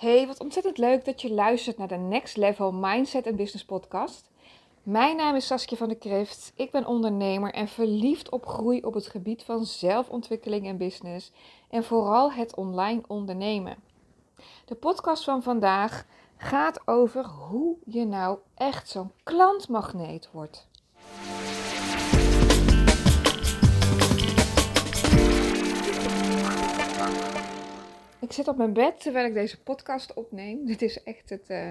Hey, wat ontzettend leuk dat je luistert naar de Next Level Mindset en Business Podcast. Mijn naam is Saskia van der Krift. Ik ben ondernemer en verliefd op groei op het gebied van zelfontwikkeling en business. En vooral het online ondernemen. De podcast van vandaag gaat over hoe je nou echt zo'n klantmagneet wordt. Ik zit op mijn bed terwijl ik deze podcast opneem. Dit is echt het, uh,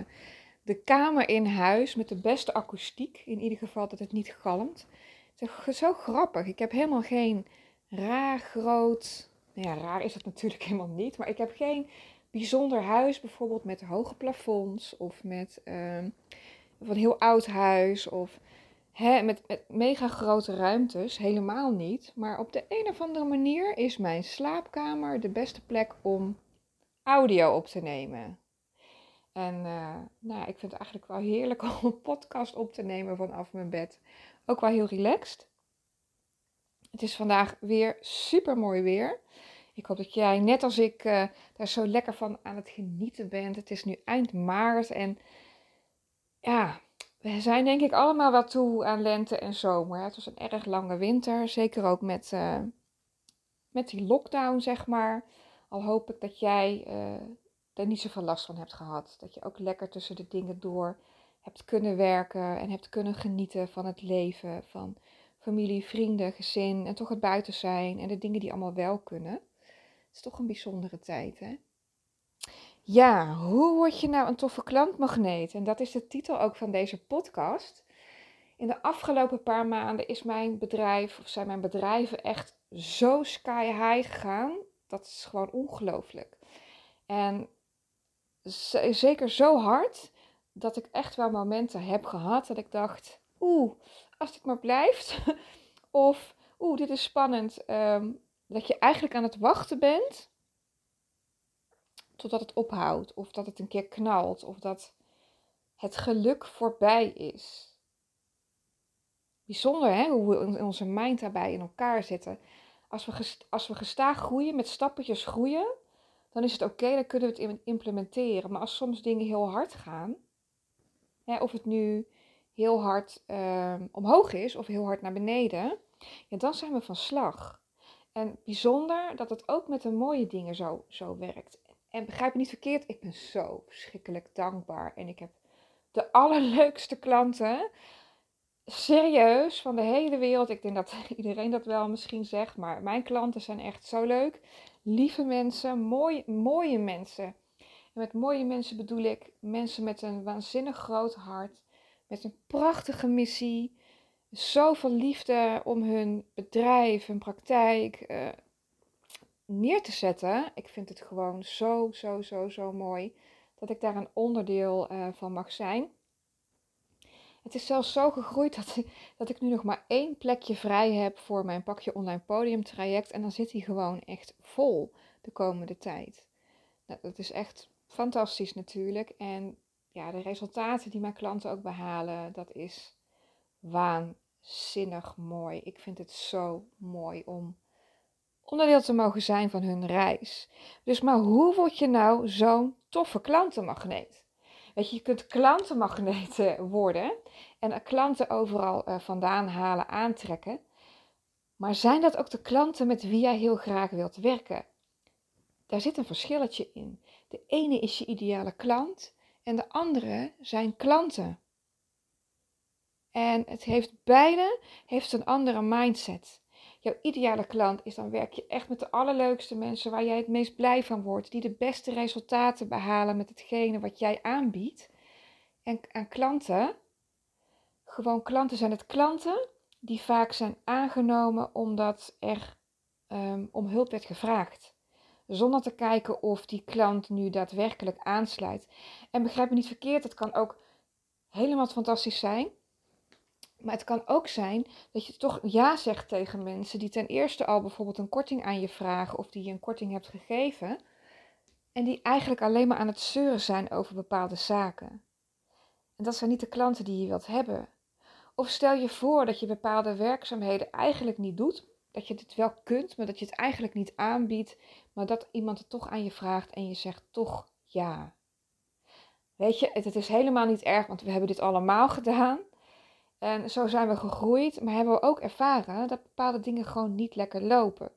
de kamer in huis met de beste akoestiek. In ieder geval dat het niet galmt. Het is zo grappig. Ik heb helemaal geen raar groot. Nou ja, raar is het natuurlijk helemaal niet. Maar ik heb geen bijzonder huis, bijvoorbeeld met hoge plafonds of met uh, een heel oud huis of met, met mega grote ruimtes. Helemaal niet. Maar op de een of andere manier is mijn slaapkamer de beste plek om audio op te nemen. En uh, nou, ik vind het eigenlijk wel heerlijk om een podcast op te nemen vanaf mijn bed. Ook wel heel relaxed. Het is vandaag weer super mooi weer. Ik hoop dat jij, net als ik, uh, daar zo lekker van aan het genieten bent. Het is nu eind maart en ja, we zijn denk ik allemaal wel toe aan lente en zomer. Het was een erg lange winter, zeker ook met, uh, met die lockdown, zeg maar. Al hoop ik dat jij uh, er niet zoveel last van hebt gehad. Dat je ook lekker tussen de dingen door hebt kunnen werken en hebt kunnen genieten van het leven, van familie, vrienden, gezin en toch het buiten zijn en de dingen die allemaal wel kunnen. Het is toch een bijzondere tijd, hè? Ja, hoe word je nou een toffe klantmagneet? En dat is de titel ook van deze podcast. In de afgelopen paar maanden is mijn bedrijf, of zijn mijn bedrijven echt zo sky high gegaan dat is gewoon ongelooflijk. En zeker zo hard dat ik echt wel momenten heb gehad dat ik dacht: oeh, als dit maar blijft. of oeh, dit is spannend. Ehm, dat je eigenlijk aan het wachten bent totdat het ophoudt. Of dat het een keer knalt. Of dat het geluk voorbij is. Bijzonder hè, hoe we in onze mind daarbij in elkaar zitten als we, als we gestaag groeien, met stappetjes groeien, dan is het oké, dan kunnen we het implementeren. Maar als soms dingen heel hard gaan, hè, of het nu heel hard uh, omhoog is of heel hard naar beneden, ja, dan zijn we van slag. En bijzonder dat het ook met de mooie dingen zo, zo werkt. En begrijp me niet verkeerd, ik ben zo verschrikkelijk dankbaar. En ik heb de allerleukste klanten serieus van de hele wereld. Ik denk dat iedereen dat wel misschien zegt, maar mijn klanten zijn echt zo leuk. Lieve mensen, mooie, mooie mensen. En met mooie mensen bedoel ik mensen met een waanzinnig groot hart, met een prachtige missie, zoveel liefde om hun bedrijf, hun praktijk uh, neer te zetten. Ik vind het gewoon zo, zo, zo, zo mooi dat ik daar een onderdeel uh, van mag zijn. Het is zelfs zo gegroeid dat dat ik nu nog maar één plekje vrij heb voor mijn pakje online podium traject. En dan zit hij gewoon echt vol de komende tijd. Nou, dat is echt fantastisch natuurlijk. En ja, de resultaten die mijn klanten ook behalen, dat is waanzinnig mooi. Ik vind het zo mooi om onderdeel te mogen zijn van hun reis. Dus maar hoe word je nou zo'n toffe klantenmagneet? Weet je, je kunt klantenmagneten worden en klanten overal uh, vandaan halen, aantrekken. Maar zijn dat ook de klanten met wie jij heel graag wilt werken? Daar zit een verschilletje in. De ene is je ideale klant en de andere zijn klanten. En het heeft beide heeft een andere mindset. Jouw ideale klant is dan werk je echt met de allerleukste mensen waar jij het meest blij van wordt, die de beste resultaten behalen met hetgene wat jij aanbiedt. En aan klanten, gewoon klanten zijn het klanten die vaak zijn aangenomen omdat er um, om hulp werd gevraagd. Zonder te kijken of die klant nu daadwerkelijk aansluit. En begrijp me niet verkeerd, het kan ook helemaal fantastisch zijn. Maar het kan ook zijn dat je toch ja zegt tegen mensen die ten eerste al bijvoorbeeld een korting aan je vragen of die je een korting hebt gegeven. En die eigenlijk alleen maar aan het zeuren zijn over bepaalde zaken. En dat zijn niet de klanten die je wilt hebben. Of stel je voor dat je bepaalde werkzaamheden eigenlijk niet doet. Dat je het wel kunt, maar dat je het eigenlijk niet aanbiedt. Maar dat iemand het toch aan je vraagt en je zegt toch ja. weet je, het, het is helemaal niet erg, want we hebben dit allemaal gedaan. En zo zijn we gegroeid, maar hebben we ook ervaren dat bepaalde dingen gewoon niet lekker lopen.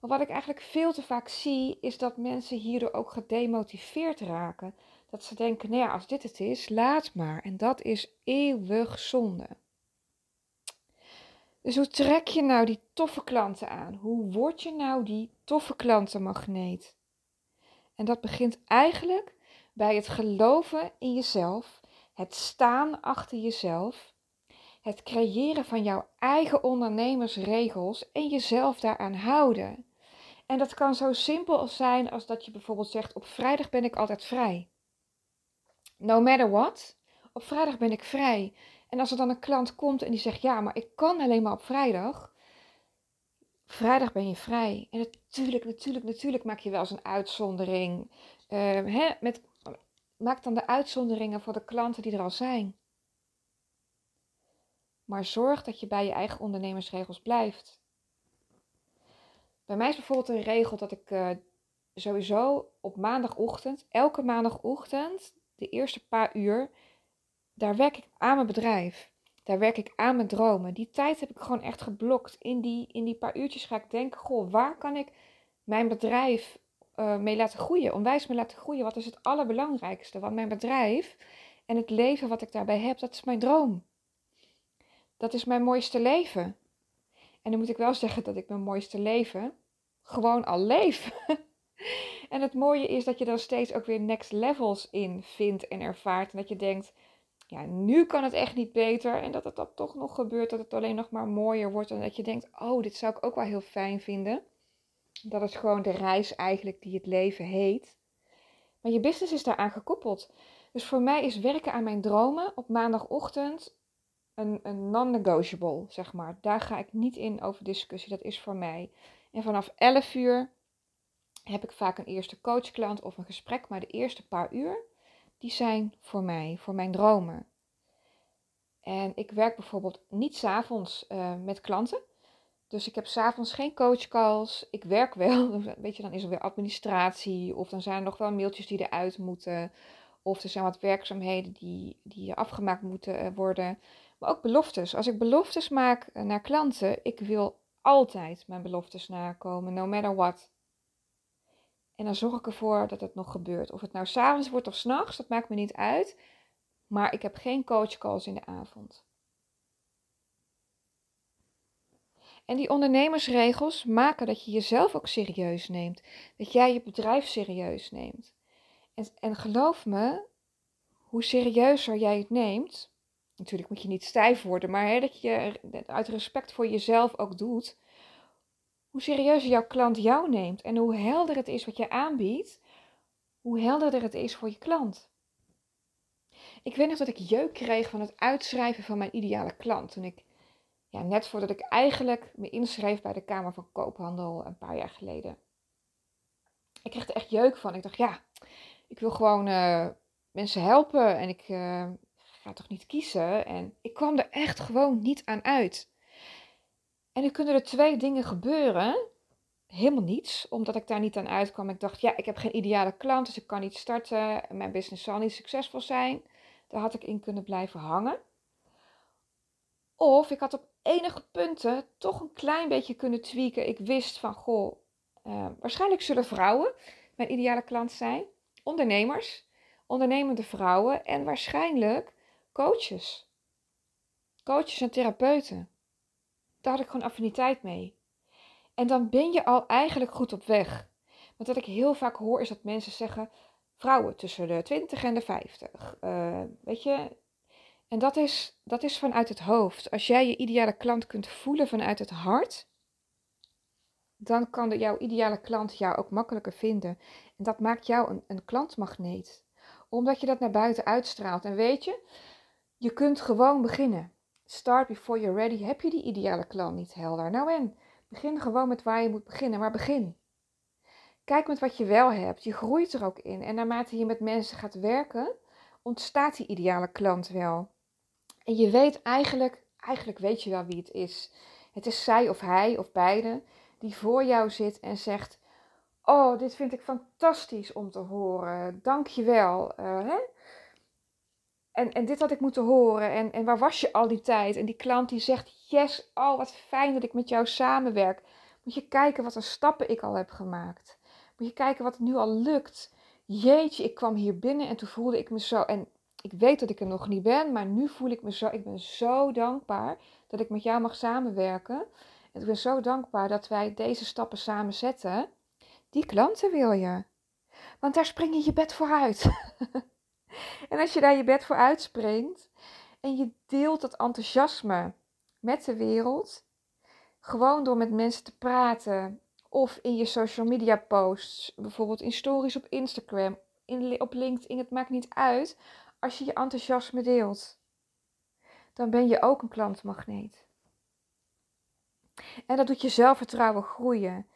Maar wat ik eigenlijk veel te vaak zie, is dat mensen hierdoor ook gedemotiveerd raken. Dat ze denken, nou ja, als dit het is, laat maar. En dat is eeuwig zonde. Dus hoe trek je nou die toffe klanten aan? Hoe word je nou die toffe klantenmagneet? En dat begint eigenlijk bij het geloven in jezelf, het staan achter jezelf, het creëren van jouw eigen ondernemersregels en jezelf daaraan houden. En dat kan zo simpel zijn als dat je bijvoorbeeld zegt: op vrijdag ben ik altijd vrij. No matter what, op vrijdag ben ik vrij. En als er dan een klant komt en die zegt: ja, maar ik kan alleen maar op vrijdag. Vrijdag ben je vrij. En natuurlijk, natuurlijk, natuurlijk maak je wel eens een uitzondering. Uh, hè, met, maak dan de uitzonderingen voor de klanten die er al zijn. Maar zorg dat je bij je eigen ondernemersregels blijft. Bij mij is bijvoorbeeld een regel dat ik uh, sowieso op maandagochtend, elke maandagochtend, de eerste paar uur, daar werk ik aan mijn bedrijf. Daar werk ik aan mijn dromen. Die tijd heb ik gewoon echt geblokt. In die, in die paar uurtjes ga ik denken: goh, waar kan ik mijn bedrijf uh, mee laten groeien? Onwijs mee laten groeien. Wat is het allerbelangrijkste? Want mijn bedrijf en het leven wat ik daarbij heb, dat is mijn droom. Dat is mijn mooiste leven. En dan moet ik wel zeggen dat ik mijn mooiste leven gewoon al leef. en het mooie is dat je dan steeds ook weer next levels in vindt en ervaart. En dat je denkt, ja, nu kan het echt niet beter. En dat het dan toch nog gebeurt, dat het alleen nog maar mooier wordt. En dat je denkt, oh, dit zou ik ook wel heel fijn vinden. Dat is gewoon de reis eigenlijk die het leven heet. Maar je business is daaraan gekoppeld. Dus voor mij is werken aan mijn dromen op maandagochtend een, een non-negotiable, zeg maar. Daar ga ik niet in over discussie, dat is voor mij. En vanaf 11 uur heb ik vaak een eerste coachklant of een gesprek, maar de eerste paar uur, die zijn voor mij, voor mijn dromen. En ik werk bijvoorbeeld niet s'avonds uh, met klanten. Dus ik heb s'avonds geen coachcalls. Ik werk wel, weet je, dan is er weer administratie. Of dan zijn er nog wel mailtjes die eruit moeten. Of er zijn wat werkzaamheden die, die afgemaakt moeten eh, worden. Maar ook beloftes. Als ik beloftes maak eh, naar klanten, ik wil altijd mijn beloftes nakomen, no matter what. En dan zorg ik ervoor dat het nog gebeurt. Of het nou s'avonds wordt of s'nachts, dat maakt me niet uit. Maar ik heb geen coachcalls in de avond. En die ondernemersregels maken dat je jezelf ook serieus neemt. Dat jij je bedrijf serieus neemt. En, en geloof me, hoe serieuzer jij het neemt, natuurlijk moet je niet stijf worden, maar hè, dat je uit respect voor jezelf ook doet. Hoe serieuzer jouw klant jou neemt en hoe helder het is wat je aanbiedt, hoe helderder het is voor je klant. Ik weet nog dat ik jeuk kreeg van het uitschrijven van mijn ideale klant. Toen ik, ja, net voordat ik eigenlijk me inschreef bij de Kamer van Koophandel een paar jaar geleden. Ik kreeg er echt jeuk van. Ik dacht, ja, ik wil gewoon uh, mensen helpen en ik, uh, ga toch niet kiezen? En ik kwam er echt gewoon niet aan uit. En er kunnen er twee dingen gebeuren. Helemaal niets, omdat ik daar niet aan uitkwam. Ik dacht, ja, ik heb geen ideale klant, dus ik kan niet starten. Mijn business zal niet succesvol zijn. Daar had ik in kunnen blijven hangen. Of ik had op enige punten toch een klein beetje kunnen tweaken. Ik wist van, goh, uh, waarschijnlijk zullen vrouwen mijn ideale klant zijn. Ondernemers, ondernemende vrouwen. En waarschijnlijk coaches. Coaches en therapeuten. Daar had ik gewoon affiniteit mee. En dan ben je al eigenlijk goed op weg. Want wat ik heel vaak hoor is dat mensen zeggen: vrouwen tussen de 20 en de 50. Uh, eh, weet je? En dat is, dat is vanuit het hoofd. Als jij je ideale klant kunt voelen vanuit het hart, dan kan de, jouw ideale klant jou ook makkelijker vinden. En dat maakt jou een, een klantmagneet. Omdat je dat naar buiten uitstraalt. En weet je, je kunt gewoon beginnen. Start before you're ready. Heb je die ideale klant niet helder? Nou en, begin gewoon met waar je moet beginnen, maar begin. Kijk met wat je wel hebt. Je groeit er ook in. En naarmate je met mensen gaat werken, ontstaat die ideale klant wel. En je weet eigenlijk, eigenlijk weet je wel wie het is. Het is zij of hij of beide die voor jou zit en zegt: Oh, dit vind ik fantastisch om te horen. Dank je wel. Hè? En, en dit had ik moeten horen. En, en waar was je al die tijd? En die klant die zegt, yes, oh wat fijn dat ik met jou samenwerk. Moet je kijken wat een stappen ik al heb gemaakt. Moet je kijken wat nu al lukt. Jeetje, ik kwam hier binnen en toen voelde ik me zo. En ik weet dat ik er nog niet ben, maar nu voel ik me zo. Ik ben zo dankbaar dat ik met jou mag samenwerken. En ik ben zo dankbaar dat wij deze stappen samen zetten. Die klanten wil je. Want daar spring je je bed voor uit. en als je daar je bed voor uitspringt en je deelt dat enthousiasme met de wereld, gewoon door met mensen te praten of in je social media posts, bijvoorbeeld in stories op Instagram, in, op LinkedIn, het maakt niet uit. Als je je enthousiasme deelt, dan ben je ook een klantmagneet. En dat doet je zelfvertrouwen groeien.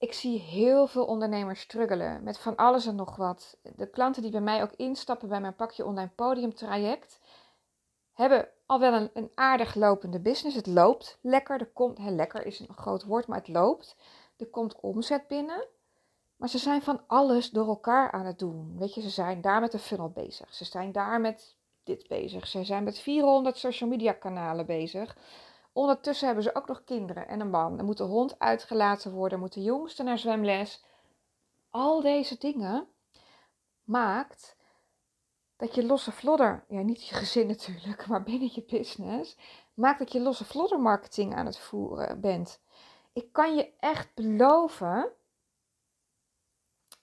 Ik zie heel veel ondernemers struggelen met van alles en nog wat. De klanten die bij mij ook instappen bij mijn pakje online podium traject, hebben al wel een, een aardig lopende business. Het loopt lekker. Er komt, lekker is een groot woord, maar het loopt. Er komt omzet binnen. Maar ze zijn van alles door elkaar aan het doen. Weet je, ze zijn daar met de funnel bezig. Ze zijn daar met dit bezig. Ze zijn met 400 social media kanalen bezig. Ondertussen hebben ze ook nog kinderen en een man. Er moet de hond uitgelaten worden, moet de jongste naar zwemles. Al deze dingen maakt dat je losse vlodder, ja niet je gezin natuurlijk, maar binnen je business, maakt dat je losse vlodder marketing aan het voeren bent. Ik kan je echt beloven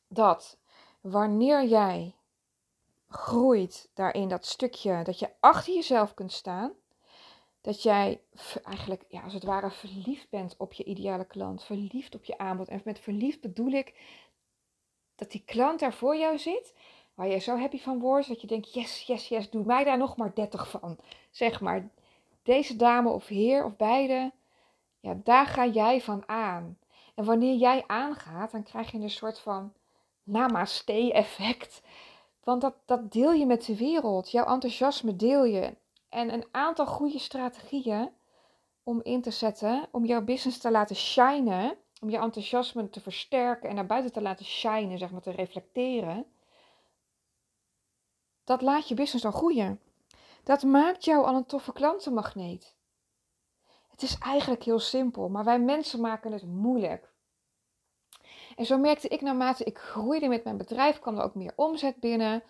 dat wanneer jij groeit daarin dat stukje dat je achter jezelf kunt staan, dat jij eigenlijk ja, als het ware verliefd bent op je ideale klant, verliefd op je aanbod. En met verliefd bedoel ik dat die klant daar voor jou zit, waar je zo happy van wordt, dat je denkt, yes, yes, yes, doe mij daar nog maar 30 van. Zeg maar, deze dame of heer of beide, ja, daar ga jij van aan. En wanneer jij aangaat, dan krijg je een soort van namaste-effect. Want dat, dat deel je met de wereld. Jouw enthousiasme deel je. En een aantal goede strategieën om in te zetten, om jouw business te laten shinen, om je enthousiasme te versterken en naar buiten te laten shinen, zeg maar, te reflecteren. Dat laat je business dan groeien. Dat maakt jou al een toffe klantenmagneet. Het is eigenlijk heel simpel, maar wij mensen maken het moeilijk. En zo merkte ik naarmate ik groeide met mijn bedrijf, kwam er ook meer omzet binnen.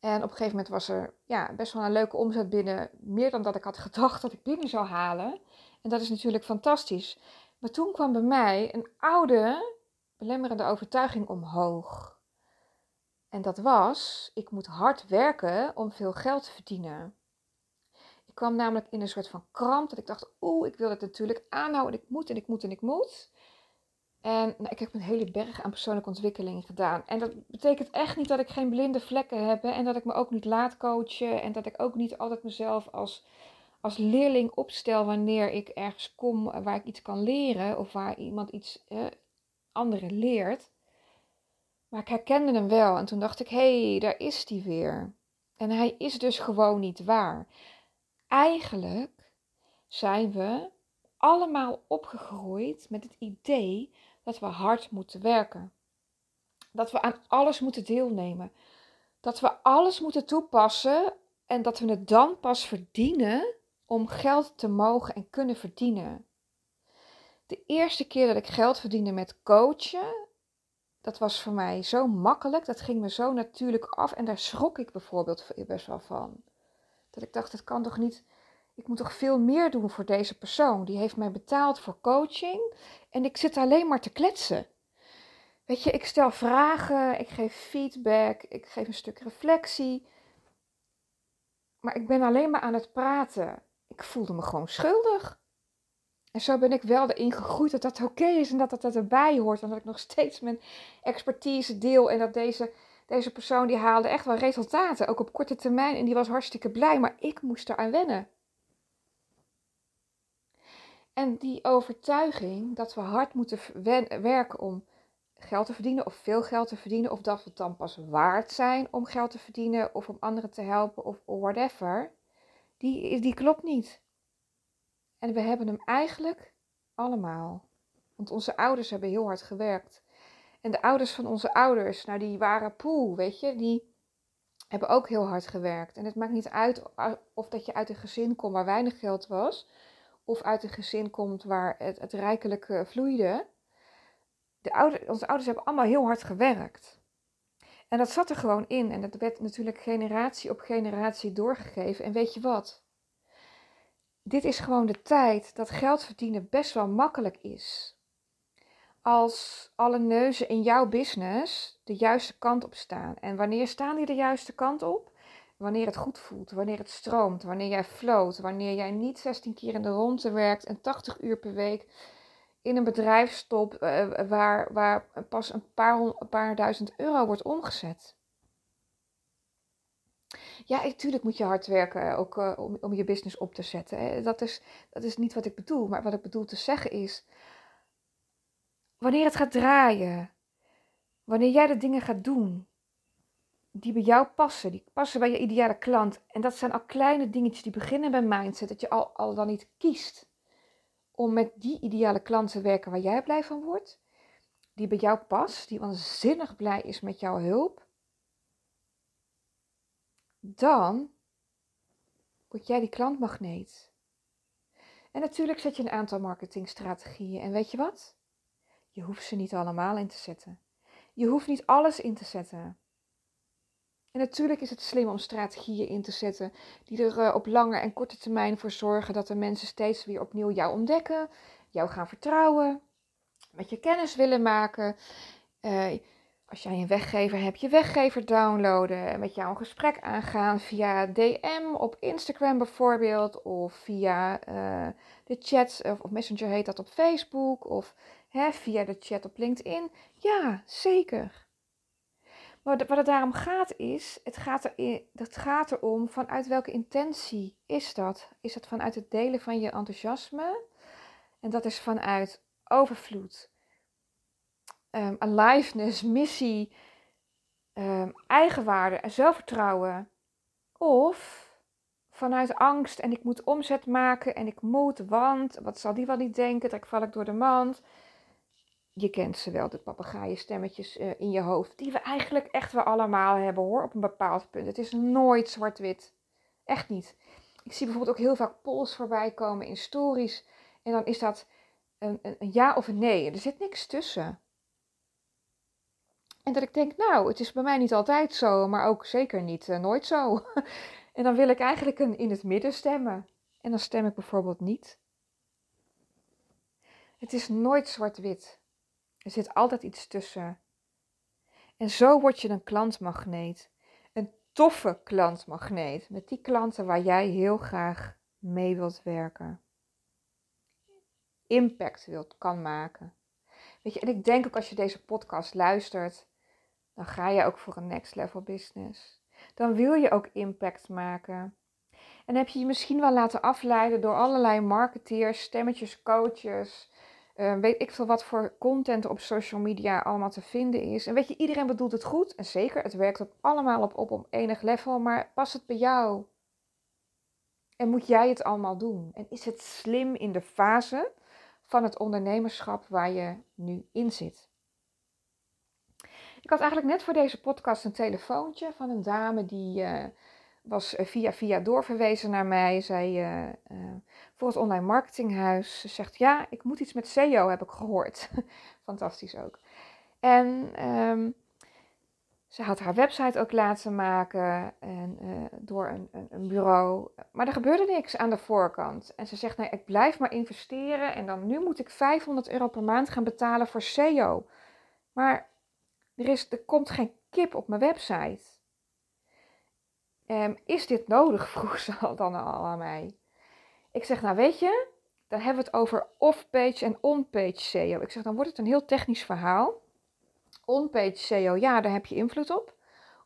En op een gegeven moment was er ja, best wel een leuke omzet binnen. Meer dan dat ik had gedacht dat ik binnen zou halen. En dat is natuurlijk fantastisch. Maar toen kwam bij mij een oude, belemmerende overtuiging omhoog. En dat was, ik moet hard werken om veel geld te verdienen. Ik kwam namelijk in een soort van kramp dat ik dacht, oeh, ik wil het natuurlijk aanhouden. Ik moet en ik moet en ik moet. En nou, ik heb een hele berg aan persoonlijke ontwikkeling gedaan. En dat betekent echt niet dat ik geen blinde vlekken heb. En dat ik me ook niet laat coachen. En dat ik ook niet altijd mezelf als, als leerling opstel wanneer ik ergens kom waar ik iets kan leren. Of waar iemand iets eh, anderen leert. Maar ik herkende hem wel. En toen dacht ik, hé, hey, daar is die weer. En hij is dus gewoon niet waar. Eigenlijk zijn we allemaal opgegroeid met het idee dat we hard moeten werken. Dat we aan alles moeten deelnemen. Dat we alles moeten toepassen en dat we het dan pas verdienen om geld te mogen en kunnen verdienen. De eerste keer dat ik geld verdiende met coachen, dat was voor mij zo makkelijk. Dat ging me zo natuurlijk af en daar schrok ik bijvoorbeeld best wel van. Dat ik dacht, het kan toch niet ik moet toch veel meer doen voor deze persoon. Die heeft mij betaald voor coaching en ik zit alleen maar te kletsen. Weet je, ik stel vragen, ik geef feedback, ik geef een stuk reflectie. Maar ik ben alleen maar aan het praten. Ik voelde me gewoon schuldig. En zo ben ik wel erin gegroeid dat dat oké is en dat dat erbij hoort. En dat ik nog steeds mijn expertise deel. En dat deze, deze persoon die haalde echt wel resultaten. Ook op korte termijn. En die was hartstikke blij. Maar ik moest eraan wennen. En die overtuiging dat we hard moeten werken om geld te verdienen of veel geld te verdienen, of dat we het dan pas waard zijn om geld te verdienen of om anderen te helpen of whatever, die, die klopt niet. En we hebben hem eigenlijk allemaal. Want onze ouders hebben heel hard gewerkt. En de ouders van onze ouders, nou die waren poel, weet je, die, hebben ook heel hard gewerkt. En het maakt niet uit of dat je uit een gezin komt waar weinig geld was, of uit een gezin komt waar het, het rijkelijk vloeide. De ouder, onze ouders hebben allemaal heel hard gewerkt. En dat zat er gewoon in. En dat werd natuurlijk generatie op generatie doorgegeven. En weet je wat? Dit is gewoon de tijd dat geld verdienen best wel makkelijk is. Als alle neuzen in jouw business de juiste kant op staan. En wanneer staan die de juiste kant op? Wanneer het goed voelt, wanneer het stroomt, wanneer jij float, wanneer jij niet 16 keer in de ronde werkt en 80 uur per week in een bedrijf stop uh, waar, waar pas een paar, een paar duizend euro wordt omgezet. Ja, natuurlijk moet je hard werken ook uh, om, om je business op te zetten. Hè. Dat, is, dat is niet wat ik bedoel. Maar wat ik bedoel te zeggen is, wanneer het gaat draaien, wanneer jij de dingen gaat doen die bij jou passen, die passen bij je ideale klant. En dat zijn al kleine dingetjes die beginnen bij mindset, dat je al, al dan niet kiest om met die ideale klant te werken waar jij blij van wordt, die bij jou past, die waanzinnig blij is met jouw hulp, dan word jij die klantmagneet. En natuurlijk zet je een aantal marketingstrategieën. En weet je wat? Je hoeft ze niet allemaal in te zetten. Je hoeft niet alles in te zetten. En natuurlijk is het slim om strategieën in te zetten die er uh, op lange en korte termijn voor zorgen dat de mensen steeds weer opnieuw jou ontdekken, jou gaan vertrouwen, met je kennis willen maken. Uh, als jij een weggever hebt, je weggever downloaden, met jou een gesprek aangaan via DM op Instagram bijvoorbeeld, of via uh, de chat, of, of, Messenger heet dat op Facebook, of hè, via de chat op LinkedIn. Ja, zeker. Wat het daarom gaat is, het gaat, er, het gaat erom vanuit welke intentie is dat? Is dat vanuit het delen van je enthousiasme? En dat is vanuit overvloed, um, aliveness, missie, um, eigenwaarde en zelfvertrouwen. Of vanuit angst en ik moet omzet maken en ik moet, want wat zal die wel niet denken, trek val ik door de mand je kent ze wel, de papegaaienstemmetjes uh, in je hoofd, die we eigenlijk echt wel allemaal hebben hoor, op een bepaald punt. Het is nooit zwart-wit. Echt niet. Ik zie bijvoorbeeld ook heel vaak polls voorbij komen in stories. En dan is dat een, een, ja of een nee. Er zit niks tussen. En dat ik denk, nou, het is bij mij niet altijd zo, maar ook zeker niet uh, nooit zo. en dan wil ik eigenlijk een in het midden stemmen. En dan stem ik bijvoorbeeld niet. Het is nooit zwart-wit. Er zit altijd iets tussen. En zo word je een klantmagneet. Een toffe klantmagneet. Met die klanten waar jij heel graag mee wilt werken. Impact wilt kan maken. Weet je, en ik denk ook als je deze podcast luistert, dan ga je ook voor een next level business. Dan wil je ook impact maken. En heb je je misschien wel laten afleiden door allerlei marketeers, stemmetjes, coaches, uh, weet ik veel wat voor content op social media allemaal te vinden is. En weet je, iedereen bedoelt het goed. En zeker, het werkt ook allemaal op, op, op enig level. Maar past het bij jou? En moet jij het allemaal doen? En is het slim in de fase van het ondernemerschap waar je nu in zit? Ik had eigenlijk net voor deze podcast een telefoontje van een dame die... Uh, was eh, via via doorverwezen naar mij. Zij uh, voor het online marketinghuis. Ze zegt ja, ik moet iets met SEO, heb ik gehoord. Fantastisch ook. En um, ze had haar website ook laten maken en, uh, door een, een, bureau. Maar er gebeurde niks aan de voorkant. En ze zegt, nee, ik blijf maar investeren. En dan nu moet ik 500 euro per maand gaan betalen voor SEO. Maar er, is, er komt geen kip op mijn website. Um, is dit nodig? vroeg ze dan al aan mij. Ik zeg, nou weet je, dan hebben we het over off-page en on-page SEO. Ik zeg, dan wordt het een heel technisch verhaal. On-page SEO, ja, daar heb je invloed op.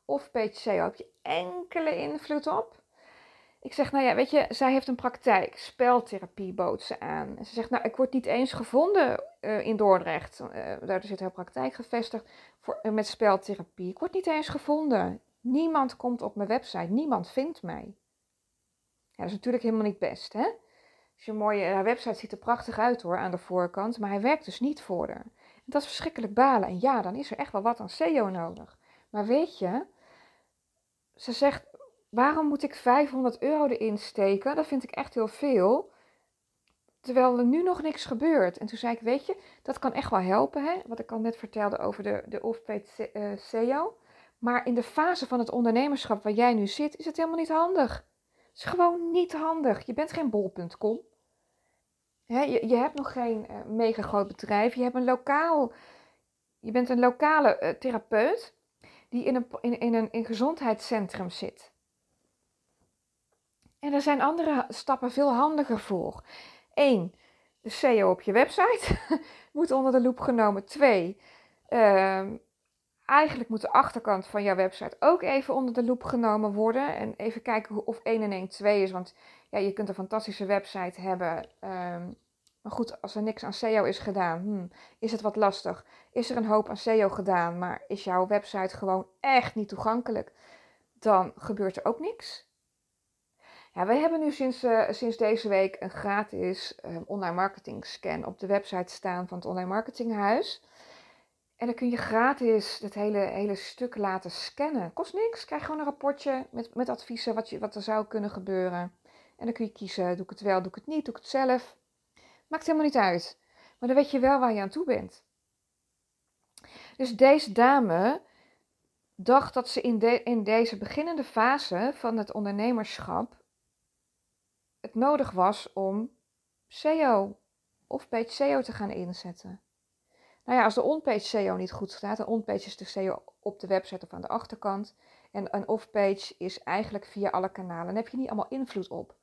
Off-page SEO heb je enkele invloed op. Ik zeg, nou ja, weet je, zij heeft een praktijk, speltherapie bood ze aan. En ze zegt, nou, ik word niet eens gevonden uh, in Dordrecht. Uh, daar zit haar praktijk gevestigd voor, uh, met speltherapie. Ik word niet eens gevonden. Niemand komt op mijn website, niemand vindt mij. Ja, dat is natuurlijk helemaal niet best, hè? Je mooie haar website ziet er prachtig uit hoor aan de voorkant, maar hij werkt dus niet voor haar. dat is verschrikkelijk balen. En ja, dan is er echt wel wat aan SEO nodig. Maar weet je, ze zegt, waarom moet ik 500 euro erin steken? Dat vind ik echt heel veel. Terwijl er nu nog niks gebeurt. En toen zei ik, weet je, dat kan echt wel helpen. Hè? Wat ik al net vertelde over de, de off-page SEO. Maar in de fase van het ondernemerschap waar jij nu zit, is het helemaal niet handig. Is gewoon niet handig. Je bent geen bol.com. je, je hebt nog geen uh, mega groot bedrijf. Je, hebt een lokaal, je bent een lokale uh, therapeut die in een, in, in een in gezondheidscentrum zit. En er zijn andere stappen veel handiger voor. Eén, de SEO op je website moet onder de loep genomen. Twee, uh, eigenlijk moet de achterkant van jouw website ook even onder de loep genomen worden. En even kijken of 1 en 1 2 is. Want ja, je kunt een fantastische website hebben. Um, maar goed, als er niks aan SEO is gedaan, hmm, is het wat lastig. Is er een hoop aan SEO gedaan, maar is jouw website gewoon echt niet toegankelijk? Dan gebeurt er ook niks. Ja, wij hebben nu sinds, uh, sinds deze week een gratis uh, online marketing scan op de website staan van het online marketinghuis. En dan kun je gratis het hele, hele stuk laten scannen. Kost niks. Krijg gewoon een rapportje met, met adviezen wat, je, wat er zou kunnen gebeuren. En dan kun je kiezen, doe ik het wel, doe ik het niet, doe ik het zelf. Maakt helemaal niet uit. Maar dan weet je wel waar je aan toe bent. Dus deze dame dacht dat ze in, de, in deze beginnende fase van het ondernemerschap het nodig was om SEO of page SEO te gaan inzetten. Nou ja, als de on-page SEO niet goed staat, een on-page is de SEO op de website of aan de achterkant. En een off-page is eigenlijk via alle kanalen. Dan heb je niet allemaal invloed op.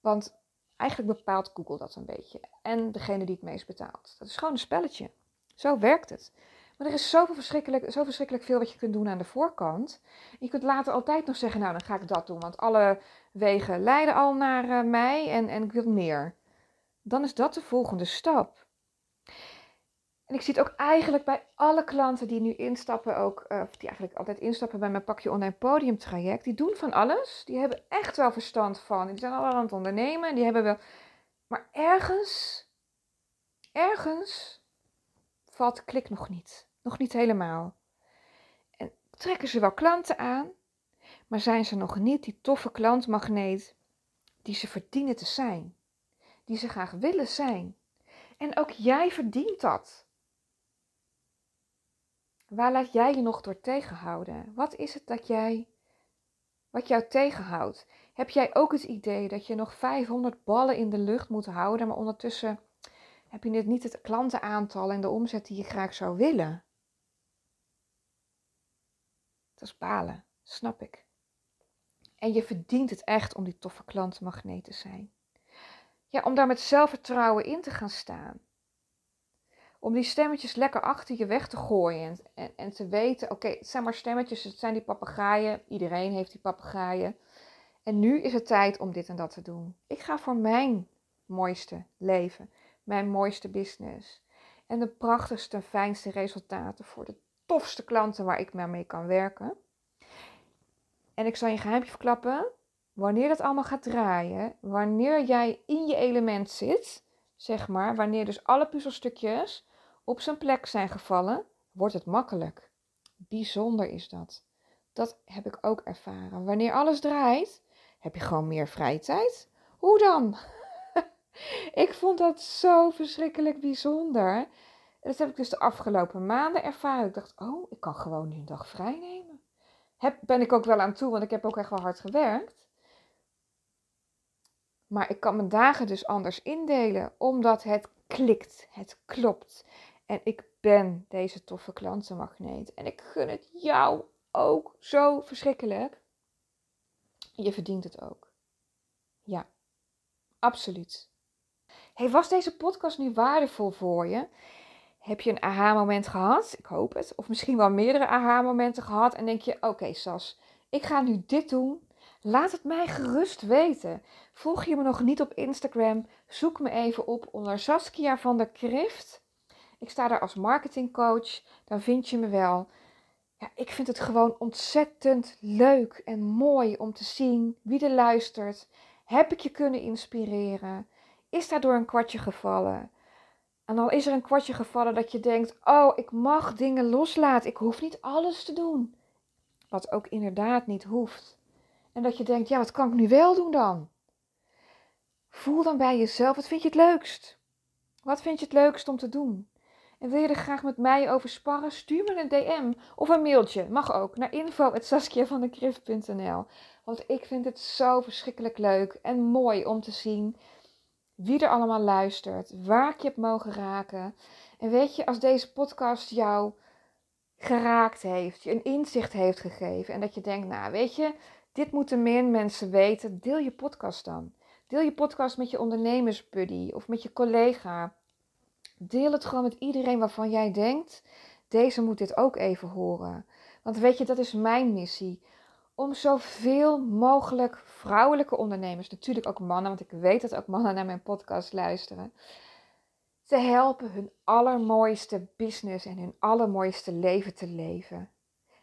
Want eigenlijk bepaalt Google dat een beetje. En degene die het meest betaalt. Dat is gewoon een spelletje. Zo werkt het. Maar er is zoveel verschrikkelijk, zo verschrikkelijk veel wat je kunt doen aan de voorkant. Je kunt later altijd nog zeggen, nou dan ga ik dat doen. Want alle wegen leiden al naar uh, mij en, en ik wil meer. Dan is dat de volgende stap. En ik zie het ook eigenlijk bij alle klanten die nu instappen, ook, uh, die eigenlijk altijd instappen bij mijn pakje online podium traject. Die doen van alles. Die hebben echt wel verstand van. Die zijn al aan het ondernemen. Die hebben wel. Maar ergens, ergens valt klik nog niet. Nog niet helemaal. En trekken ze wel klanten aan, maar zijn ze nog niet die toffe klantmagneet die ze verdienen te zijn. Die ze graag willen zijn. En ook jij verdient dat. Waar laat jij je nog door tegenhouden? Wat is het dat jij, wat jou tegenhoudt? Heb jij ook het idee dat je nog 500 ballen in de lucht moet houden, maar ondertussen heb je net niet het klantenaantal en de omzet die je graag zou willen? Dat is balen, snap ik. En je verdient het echt om die toffe klantenmagneet te zijn. Ja, om daar met zelfvertrouwen in te gaan staan om die stemmetjes lekker achter je weg te gooien. En, en, te weten, oké, het zijn maar stemmetjes, het zijn die papegaaien. Iedereen heeft die papegaaien. En nu is het tijd om dit en dat te doen. Ik ga voor mijn mooiste leven, mijn mooiste business. En de prachtigste, fijnste resultaten voor de tofste klanten waar ik mee kan werken. En ik zal je geheimje verklappen. Wanneer dat allemaal gaat draaien, wanneer jij in je element zit, zeg maar, wanneer dus alle puzzelstukjes op zijn plek zijn gevallen, wordt het makkelijk. Bijzonder is dat. Dat heb ik ook ervaren. Wanneer alles draait, heb je gewoon meer vrije tijd. Hoe dan? ik vond dat zo verschrikkelijk bijzonder. Dat heb ik dus de afgelopen maanden ervaren. Ik dacht, oh, ik kan gewoon nu een dag vrij nemen. Heb, ben ik ook wel aan toe, want ik heb ook echt wel hard gewerkt. Maar ik kan mijn dagen dus anders indelen, omdat het klikt, het klopt. En ik ben deze toffe klantenmagneet. En ik gun het jou ook zo verschrikkelijk. Je verdient het ook. Ja, absoluut. Hey, was deze podcast nu waardevol voor je? Heb je een aha-moment gehad? Ik hoop het. Of misschien wel meerdere aha-momenten gehad. En denk je: oké, Sas, ik ga nu dit doen. Laat het mij gerust weten. Volg je me nog niet op Instagram? Zoek me even op onder Saskia van der Krift. Ik sta daar als marketingcoach. Dan vind je me wel. Ja, ik vind het gewoon ontzettend leuk en mooi om te zien wie er luistert. Heb ik je kunnen inspireren? Is daardoor een kwartje gevallen? En al is er een kwartje gevallen dat je denkt: Oh, ik mag dingen loslaten. Ik hoef niet alles te doen. wat ook inderdaad niet hoeft. En dat je denkt, ja, wat kan ik nu wel doen dan? Voel dan bij jezelf, wat vind je het leukst? Wat vind je het leukst om te doen? En wil je er graag met mij over sparren? Stuur me een DM of een mailtje. Mag ook naar info.saskiavandekrift.nl Want ik vind het zo verschrikkelijk leuk en mooi om te zien wie er allemaal luistert, waar ik je heb mogen raken. En weet je, als deze podcast jou geraakt heeft, je een inzicht heeft gegeven en dat je denkt, nou weet je, dit moeten meer mensen weten, deel je podcast dan. Deel je podcast met je ondernemersbuddy of met je collega. Deel het gewoon met iedereen waarvan jij denkt, deze moet dit ook even horen. Want weet je, dat is mijn missie. Om zoveel mogelijk vrouwelijke ondernemers, natuurlijk ook mannen, want ik weet dat ook mannen naar mijn podcast luisteren, te helpen hun allermooiste business en hun allermooiste leven te leven.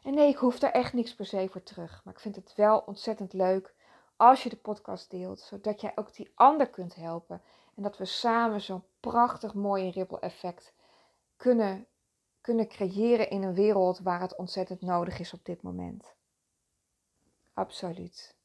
En nee, ik hoef daar echt niks per se voor terug. Maar ik vind het wel ontzettend leuk als je de podcast deelt, zodat jij ook die ander kunt helpen. En dat we samen zo'n prachtig mooi ripple effect kunnen, kunnen creëren in een wereld waar het ontzettend nodig is op dit moment. Absoluut.